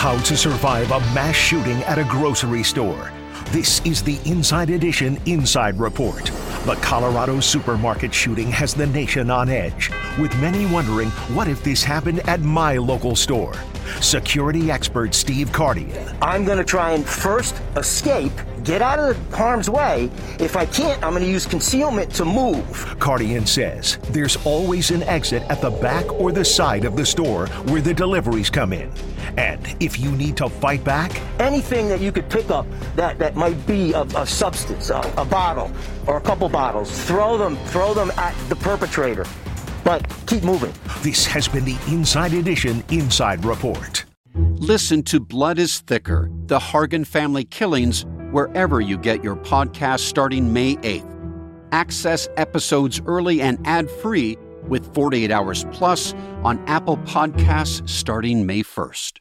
How to survive a mass shooting at a grocery store. This is the Inside Edition Inside Report. The Colorado supermarket shooting has the nation on edge, with many wondering what if this happened at my local store. Security expert Steve Kardian. I'm going to try and first escape, get out of harm's way. If I can't, I'm going to use concealment to move. Kardian says there's always an exit at the back or the side of the store where the deliveries come in. And if you need to fight back, anything that you could pick up that, that might be a, a substance, a, a bottle or a couple bottles, throw them, throw them at the perpetrator but keep moving. This has been the Inside Edition Inside Report. Listen to Blood is Thicker The Hargan Family Killings wherever you get your podcast starting May 8th. Access episodes early and ad free with 48 Hours Plus on Apple Podcasts starting May 1st.